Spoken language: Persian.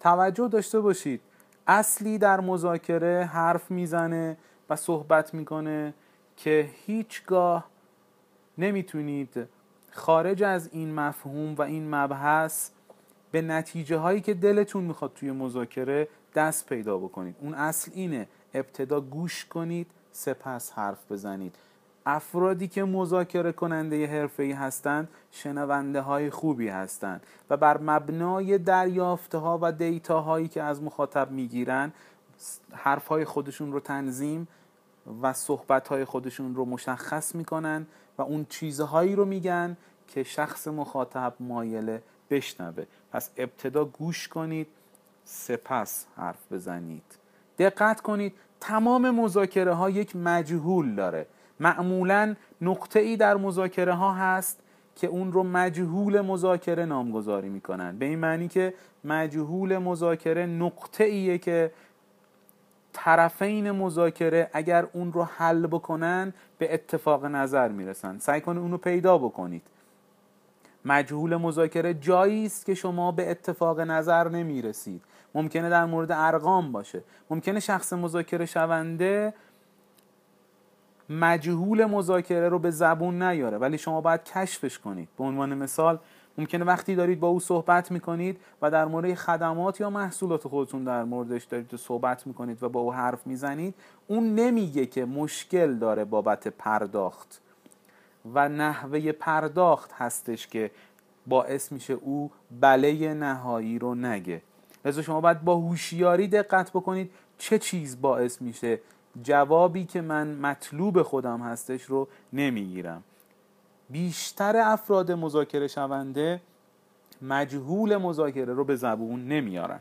توجه داشته باشید. اصلی در مذاکره حرف می‌زنه و صحبت می‌کنه که هیچگاه نمی‌تونید خارج از این مفهوم و این مبحث به نتیجه هایی که دلتون می‌خواد توی مذاکره دست پیدا بکنید. اون اصل اینه. ابتدا گوش کنید سپس حرف بزنید. افرادی که مذاکره کننده حرفه‌ای هستند شنونده های خوبی هستند و بر مبنای دریافته ها و دیتا هایی که از مخاطب می‌گیرن حرف های خودشون رو تنظیم و صحبت های خودشون رو مشخص می‌کنن و اون چیزهایی رو میگن که شخص مخاطب مایله بشنوه. پس ابتدا گوش کنید سپس حرف بزنید. دقت کنید تمام مذاکره ها یک مجهول داره. معمولا نقطه ای در مذاکره ها هست که اون رو مجهول مذاکره نامگذاری می‌کنن. به این معنی که مجهول مذاکره نقطه ایه که طرفین مذاکره اگر اون رو حل بکنن به اتفاق نظر می‌رسن. سعی کنید اون رو پیدا بکنید. مجهول مذاکره جایی است که شما به اتفاق نظر نمی‌رسید. ممکنه در مورد ارقام باشه. ممکنه شخص مذاکره شونده مجهول مذاکره رو به زبون نیاره. ولی شما باید کشفش کنید. به عنوان مثال ممکنه وقتی دارید با او صحبت می‌کنید و در مورد خدمات یا محصولات خودتون در موردش دارید صحبت می‌کنید و با او حرف می‌زنید اون نمیگه که مشکل داره بابت پرداخت. و نحوه پرداخت هستش که باعث میشه او بله نهایی رو نگه. لذا شما باید با هوشیاری دقت بکنید چه چیز باعث میشه جوابی که من مطلوب خودم هستش رو نمی‌گیرم. بیشتر افراد مذاکره شونده مجهول مذاکره رو به زبون نمیارن.